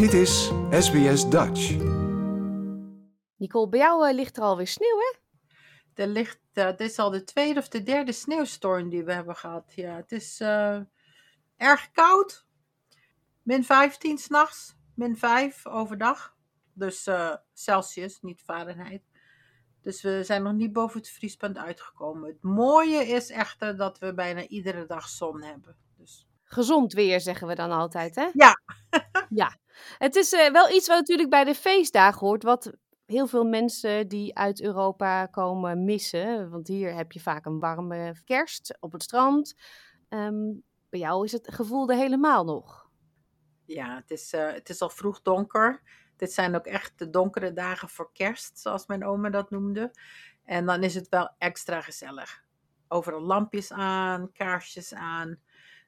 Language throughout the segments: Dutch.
Dit is SBS Dutch. Nicole, bij jou eh, ligt er alweer sneeuw, hè? Er ligt, eh, dit is al de tweede of de derde sneeuwstorm die we hebben gehad. Ja, het is eh, erg koud. Min 15 s'nachts, min 5 overdag. Dus eh, Celsius, niet Fahrenheit. Dus we zijn nog niet boven het vriespunt uitgekomen. Het mooie is echter dat we bijna iedere dag zon hebben. Gezond weer, zeggen we dan altijd, hè? Ja. ja. Het is eh, wel iets wat natuurlijk bij de feestdagen hoort, wat heel veel mensen die uit Europa komen missen. Want hier heb je vaak een warme kerst op het strand. Ehm, bij jou is het gevoel er helemaal nog. ja, het is, eh, het is al vroeg donker. Dit zijn ook echt de donkere dagen voor kerst, zoals mijn oma dat noemde. En dan is het wel extra gezellig. Overal lampjes aan, kaarsjes aan.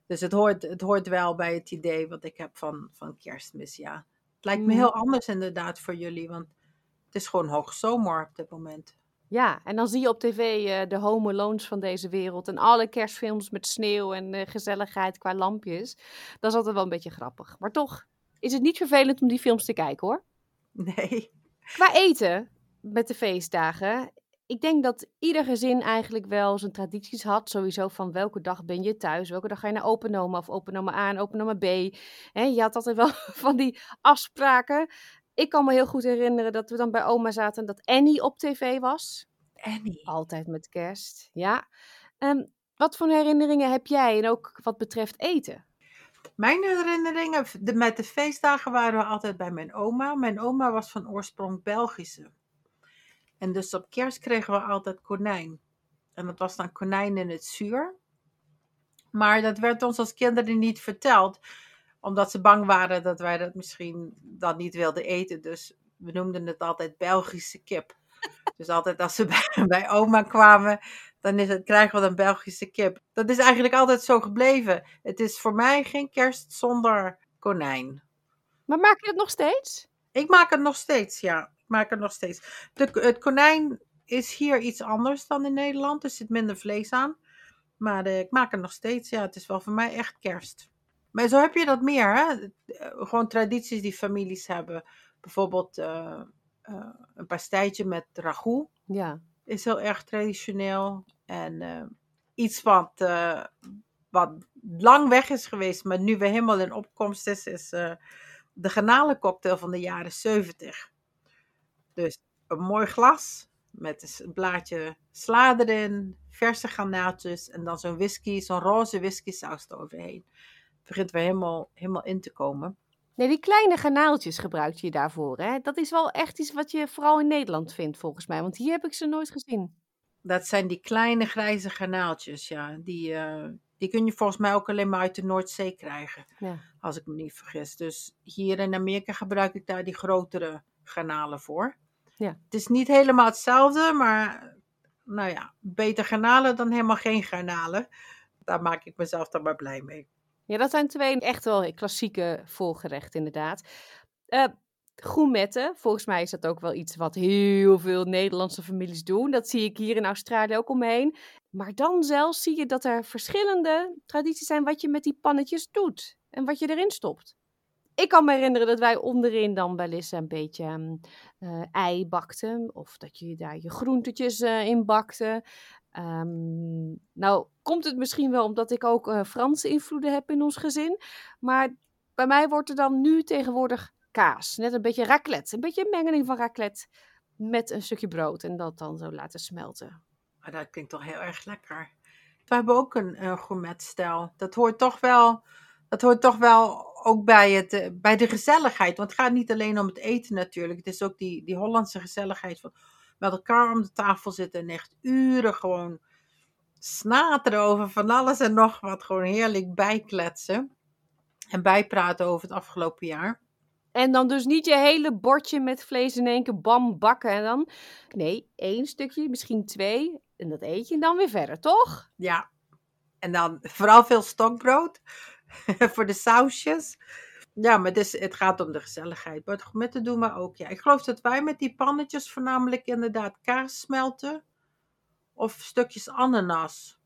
Dus het hoort, het hoort wel bij het idee wat ik heb van, van kerstmis, ja. Het lijkt me Mm. heel anders inderdaad voor jullie, want het is gewoon hoogzomer op dit moment. Ja, en dan zie je op tv eh, de Home Alones van deze wereld en alle kerstfilms met sneeuw en eh, gezelligheid qua lampjes. Dat is altijd wel een beetje grappig. Maar toch is het niet vervelend om die films te kijken hoor. Nee. Qua eten met de feestdagen. Ik denk dat ieder gezin eigenlijk wel zijn tradities had. Sowieso van welke dag ben je thuis? Welke dag ga je naar openoma of openoma A en openoma B? Je had altijd wel van die afspraken. Ik kan me heel goed herinneren dat we dan bij oma zaten en dat Annie op tv was. Annie. Altijd met kerst, ja. Ehm, wat voor herinneringen heb jij en ook wat betreft eten? Mijn herinneringen de, met de feestdagen waren we altijd bij mijn oma. Mijn oma was van oorsprong Belgische. En dus op kerst kregen we altijd konijn. En dat was dan konijn in het zuur. Maar dat werd ons als kinderen niet verteld. Omdat ze bang waren dat wij dat misschien dan niet wilden eten. Dus we noemden het altijd Belgische kip. Dus altijd als ze bij, bij oma kwamen, dan is het, krijgen we dan Belgische kip. Dat is eigenlijk altijd zo gebleven. Het is voor mij geen kerst zonder konijn. Maar maak je dat nog steeds? Ik maak het nog steeds, ja. Ik maak het nog steeds. De, het konijn is hier iets anders dan in Nederland. Er zit minder vlees aan. Maar eh, ik maak het nog steeds, ja. Het is wel voor mij echt kerst. Maar zo heb je dat meer, hè. Eh, Gewoon tradities die families hebben. Bijvoorbeeld eh, eh, een pastijtje met ragout Ja. is heel erg traditioneel. En iets wat, wat lang weg is geweest, maar nu weer helemaal in opkomst is, is de garnalencocktail van de jaren 70. Dus een mooi glas met een blaadje sla erin, verse garnaaltjes en dan zo'n whisky, zo'n roze whisky saus eroverheen. Het begint weer helemaal, helemaal in te komen. Nee, die kleine garnaaltjes gebruik je daarvoor. Hè? Dat is wel echt iets wat je vooral in Nederland vindt, volgens mij. Want hier heb ik ze nooit gezien. Dat zijn die kleine grijze garnaaltjes, ja. Die, eh, die kun je volgens mij ook alleen maar uit de Noordzee krijgen. Ja. als ik me niet vergis. Dus hier in Amerika gebruik ik daar die grotere garnalen voor. Ja. Het is niet helemaal hetzelfde, maar nou ja, beter garnalen dan helemaal geen garnalen. Daar maak ik mezelf dan maar blij mee. ja, dat zijn twee echt wel klassieke voorgerechten, inderdaad. Gourmetten, volgens mij is dat ook wel iets wat heel veel Nederlandse families doen. Dat zie ik hier in Australië ook omheen. Maar dan zelfs zie je dat er verschillende tradities zijn wat je met die pannetjes doet en wat je erin stopt. Ik kan me herinneren dat wij onderin dan wel eens een beetje eh, ei bakten. Of dat je daar je groentetjes eh, in bakte. Ehm, nou, komt het misschien wel omdat ik ook eh, Franse invloeden heb in ons gezin. Maar bij mij wordt er dan nu tegenwoordig kaas. Net een beetje raclette. Een beetje een mengeling van raclette met een stukje brood. En dat dan zo laten smelten. Dat klinkt toch heel erg lekker. We hebben ook een, een gourmetstijl. Dat hoort toch wel, dat hoort toch wel ook bij, het, eh, bij de gezelligheid. Want het gaat niet alleen om het eten natuurlijk. Het is ook die, die Hollandse gezelligheid van met elkaar om de tafel zitten en echt uren gewoon snateren over van alles en nog wat. Gewoon heerlijk bijkletsen en bijpraten over het afgelopen jaar. En dan dus niet je hele bordje met vlees in één keer bam bakken en dan. Nee, één stukje, misschien twee. En dat eet je en dan weer verder, toch? Ja, en dan vooral veel stokbrood voor de sausjes. Ja, maar dus, het gaat om de gezelligheid. Maar het met te doen maar ook. Ja. Ik geloof dat wij met die pannetjes voornamelijk inderdaad kaas smelten. Of stukjes ananas.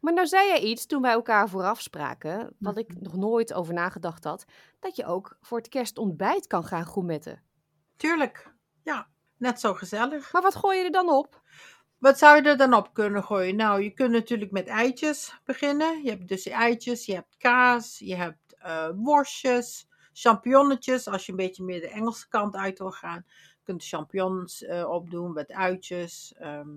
Maar nou zei jij iets toen wij elkaar vooraf spraken, wat ik Mhm. nog nooit over nagedacht had, dat je ook voor het kerstontbijt kan gaan gourmetten. Tuurlijk, ja, net zo gezellig. Maar wat gooi je er dan op? Wat zou je er dan op kunnen gooien? Nou, je kunt natuurlijk met eitjes beginnen. Je hebt dus eitjes, je hebt kaas, je hebt eh, worstjes, champignonnetjes. Als je een beetje meer de Engelse kant uit wil gaan, je kunt champignons eh, opdoen met uitjes. ehm,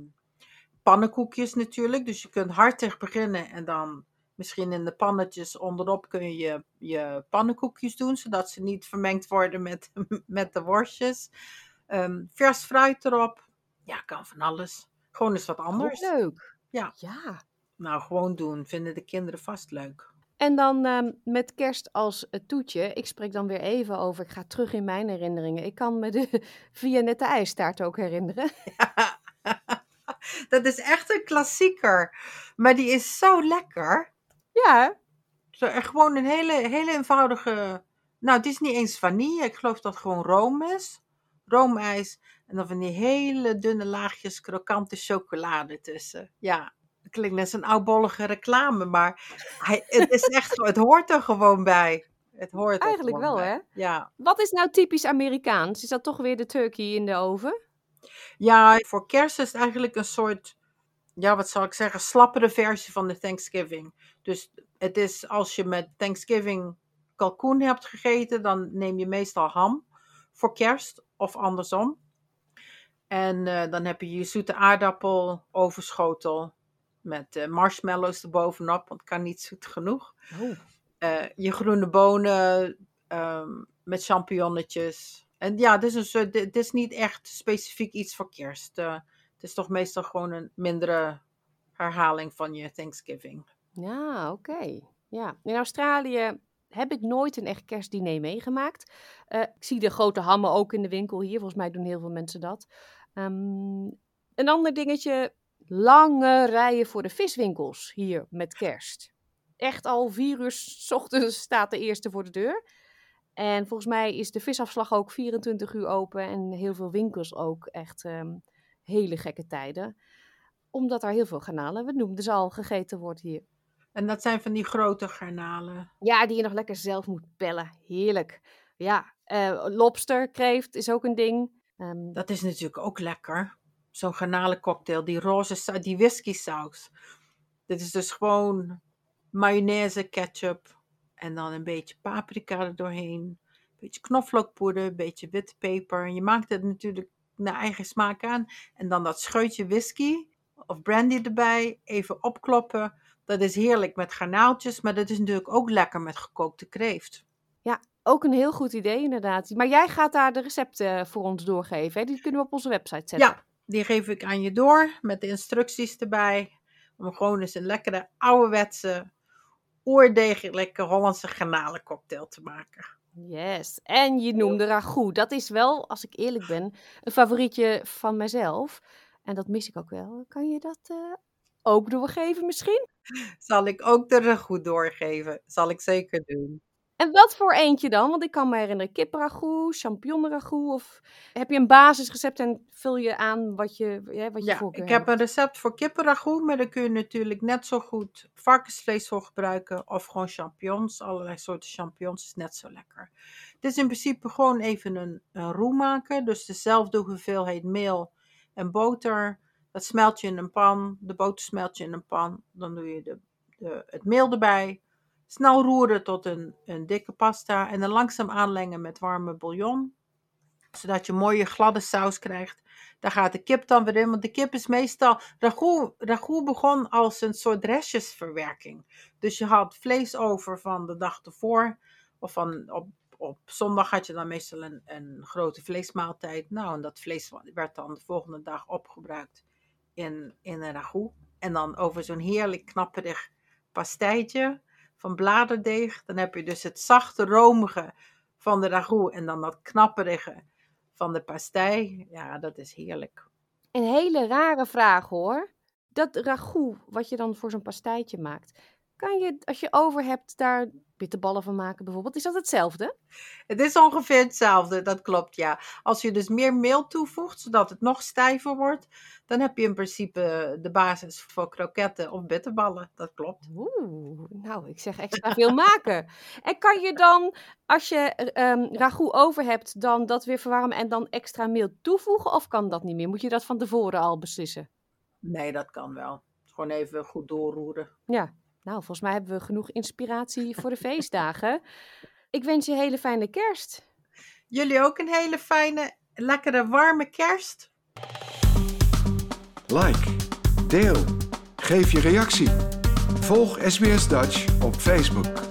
pannenkoekjes natuurlijk. Dus je kunt hartig beginnen en dan misschien in de pannetjes onderop kun je je pannenkoekjes doen, zodat ze niet vermengd worden met, met de worstjes. Ehm, vers fruit erop. Ja, kan van alles. Gewoon eens wat Ook anders. leuk. Ja. Ja. Nou, gewoon doen. Vinden de kinderen vast leuk. En dan ehm, met kerst als het toetje. Ik spreek dan weer even over. Ik ga terug in mijn herinneringen. Ik kan me de Vianette ijstaart ook herinneren. dat is echt een klassieker. Maar die is zo lekker. Ja, Zo, gewoon een hele, hele eenvoudige. Nou, het is niet eens vanille. Ik geloof dat het gewoon room is. Roomijs. En dan van die hele dunne laagjes krokante chocolade tussen. Ja, het klinkt net een oudbollige reclame. Maar hij, het is echt, zo- het hoort er gewoon bij. Het hoort er eigenlijk wel bij. hè. Ja. Wat is nou typisch Amerikaans? Is dat toch weer de turkey in de oven? Ja, voor kerst is het eigenlijk een soort, ja, wat zal ik zeggen, slappere versie van de Thanksgiving. Dus het is als je met Thanksgiving kalkoen hebt gegeten, dan neem je meestal ham voor kerst of andersom. En eh, dan heb je je zoete aardappel overschotel met eh, marshmallows erbovenop, want het kan niet zoet genoeg. Oh. Eh, je groene bonen ehm, met champignonnetjes. En ja, het is, een het is niet echt specifiek iets voor kerst. Het is toch meestal gewoon een mindere herhaling van je Thanksgiving. Ja, oké. Ja. In Australië heb ik nooit een echt kerstdiner meegemaakt. Eh, ik zie de grote hammen ook in de winkel hier. Volgens mij doen heel veel mensen dat. Ehm, een ander dingetje. Lange rijen voor de viswinkels hier met kerst. Echt al vier uur 's ochtends staat de eerste voor de deur. En volgens mij is de visafslag ook 24 uur open. En heel veel winkels ook echt ehm, hele gekke tijden. Omdat er heel veel garnalen, we noemden ze al, gegeten wordt hier. En dat zijn van die grote garnalen. Ja, die je nog lekker zelf moet pellen. Heerlijk. Ja, eh, lobster, kreeft is ook een ding. Ehm, Dat is natuurlijk ook lekker. Zo'n garnalencocktail, die roze, die whisky saus. Dit is dus gewoon mayonaise, ketchup en dan een beetje paprika er doorheen. Een beetje knoflookpoeder, een beetje witte peper. En je maakt het natuurlijk naar eigen smaak aan. En dan dat scheutje whisky of brandy erbij, even opkloppen. Dat is heerlijk met garnaaltjes, maar dat is natuurlijk ook lekker met gekookte kreeft. ook een heel goed idee inderdaad. Maar jij gaat daar de recepten voor ons doorgeven. Hè? Die kunnen we op onze website zetten. Ja, die geef ik aan je door met de instructies erbij. Om gewoon eens een lekkere ouderwetse, oerdegelijke Hollandse garnalencocktail te maken. Yes. En je noemde ragout. Dat is wel, als ik eerlijk ben, een favorietje van mezelf. En dat mis ik ook wel. Kan je dat eh, ook doorgeven misschien? Zal ik ook de ragout doorgeven? Zal ik zeker doen. En wat voor eentje dan? Want ik kan me herinneren kippenragout, champignonragout. Of heb je een basisrecept en vul je aan wat je, ja, wat je Ja, ik heb een recept voor kippenragout, maar daar kun je natuurlijk net zo goed varkensvlees voor gebruiken. Of gewoon champignons, allerlei soorten champignons is net zo lekker. Het is in principe gewoon even een, een maken. Dus dezelfde hoeveelheid meel en boter. Dat smelt je in een pan. De boter smelt je in een pan. Dan doe je de, de, het meel erbij. Snel roeren tot een, een dikke pasta. En dan langzaam aanlengen met warme bouillon. Zodat je mooie gladde saus krijgt. Daar gaat de kip dan weer in. Want de kip is meestal. Ragout, begon als een soort restjesverwerking. Dus je had vlees over van de dag ervoor. Of van op, op zondag had je dan meestal een, een grote vleesmaaltijd. Nou, en dat vlees werd dan de volgende dag opgebruikt in, in een ragout. En dan over zo'n heerlijk knapperig pastijtje van bladerdeeg. Dan heb je dus het zachte, romige van de ragout. En dan dat knapperige van de pastei. Ja, dat is heerlijk. Een hele rare vraag hoor. Dat ragout, wat je dan voor zo'n pastijtje maakt. Kan je, als je over hebt, daar bitterballen van maken bijvoorbeeld. Is dat hetzelfde? Het is ongeveer hetzelfde, dat klopt ja. Als je dus meer meel toevoegt, zodat het nog stijver wordt, dan heb je in principe de basis voor kroketten of bitterballen. Dat klopt. Oeh, nou, ik zeg extra veel maken. En kan je dan, als je um, ragout over hebt, dan dat weer verwarmen en dan extra meel toevoegen? Of kan dat niet meer? Moet je dat van tevoren al beslissen? Nee, dat kan wel. Gewoon even goed doorroeren. Ja, nou, volgens mij hebben we genoeg inspiratie voor de feestdagen. Ik wens je een hele fijne kerst. Jullie ook een hele fijne, lekkere, warme kerst. Like, deel, geef je reactie. Volg SBS Dutch op Facebook.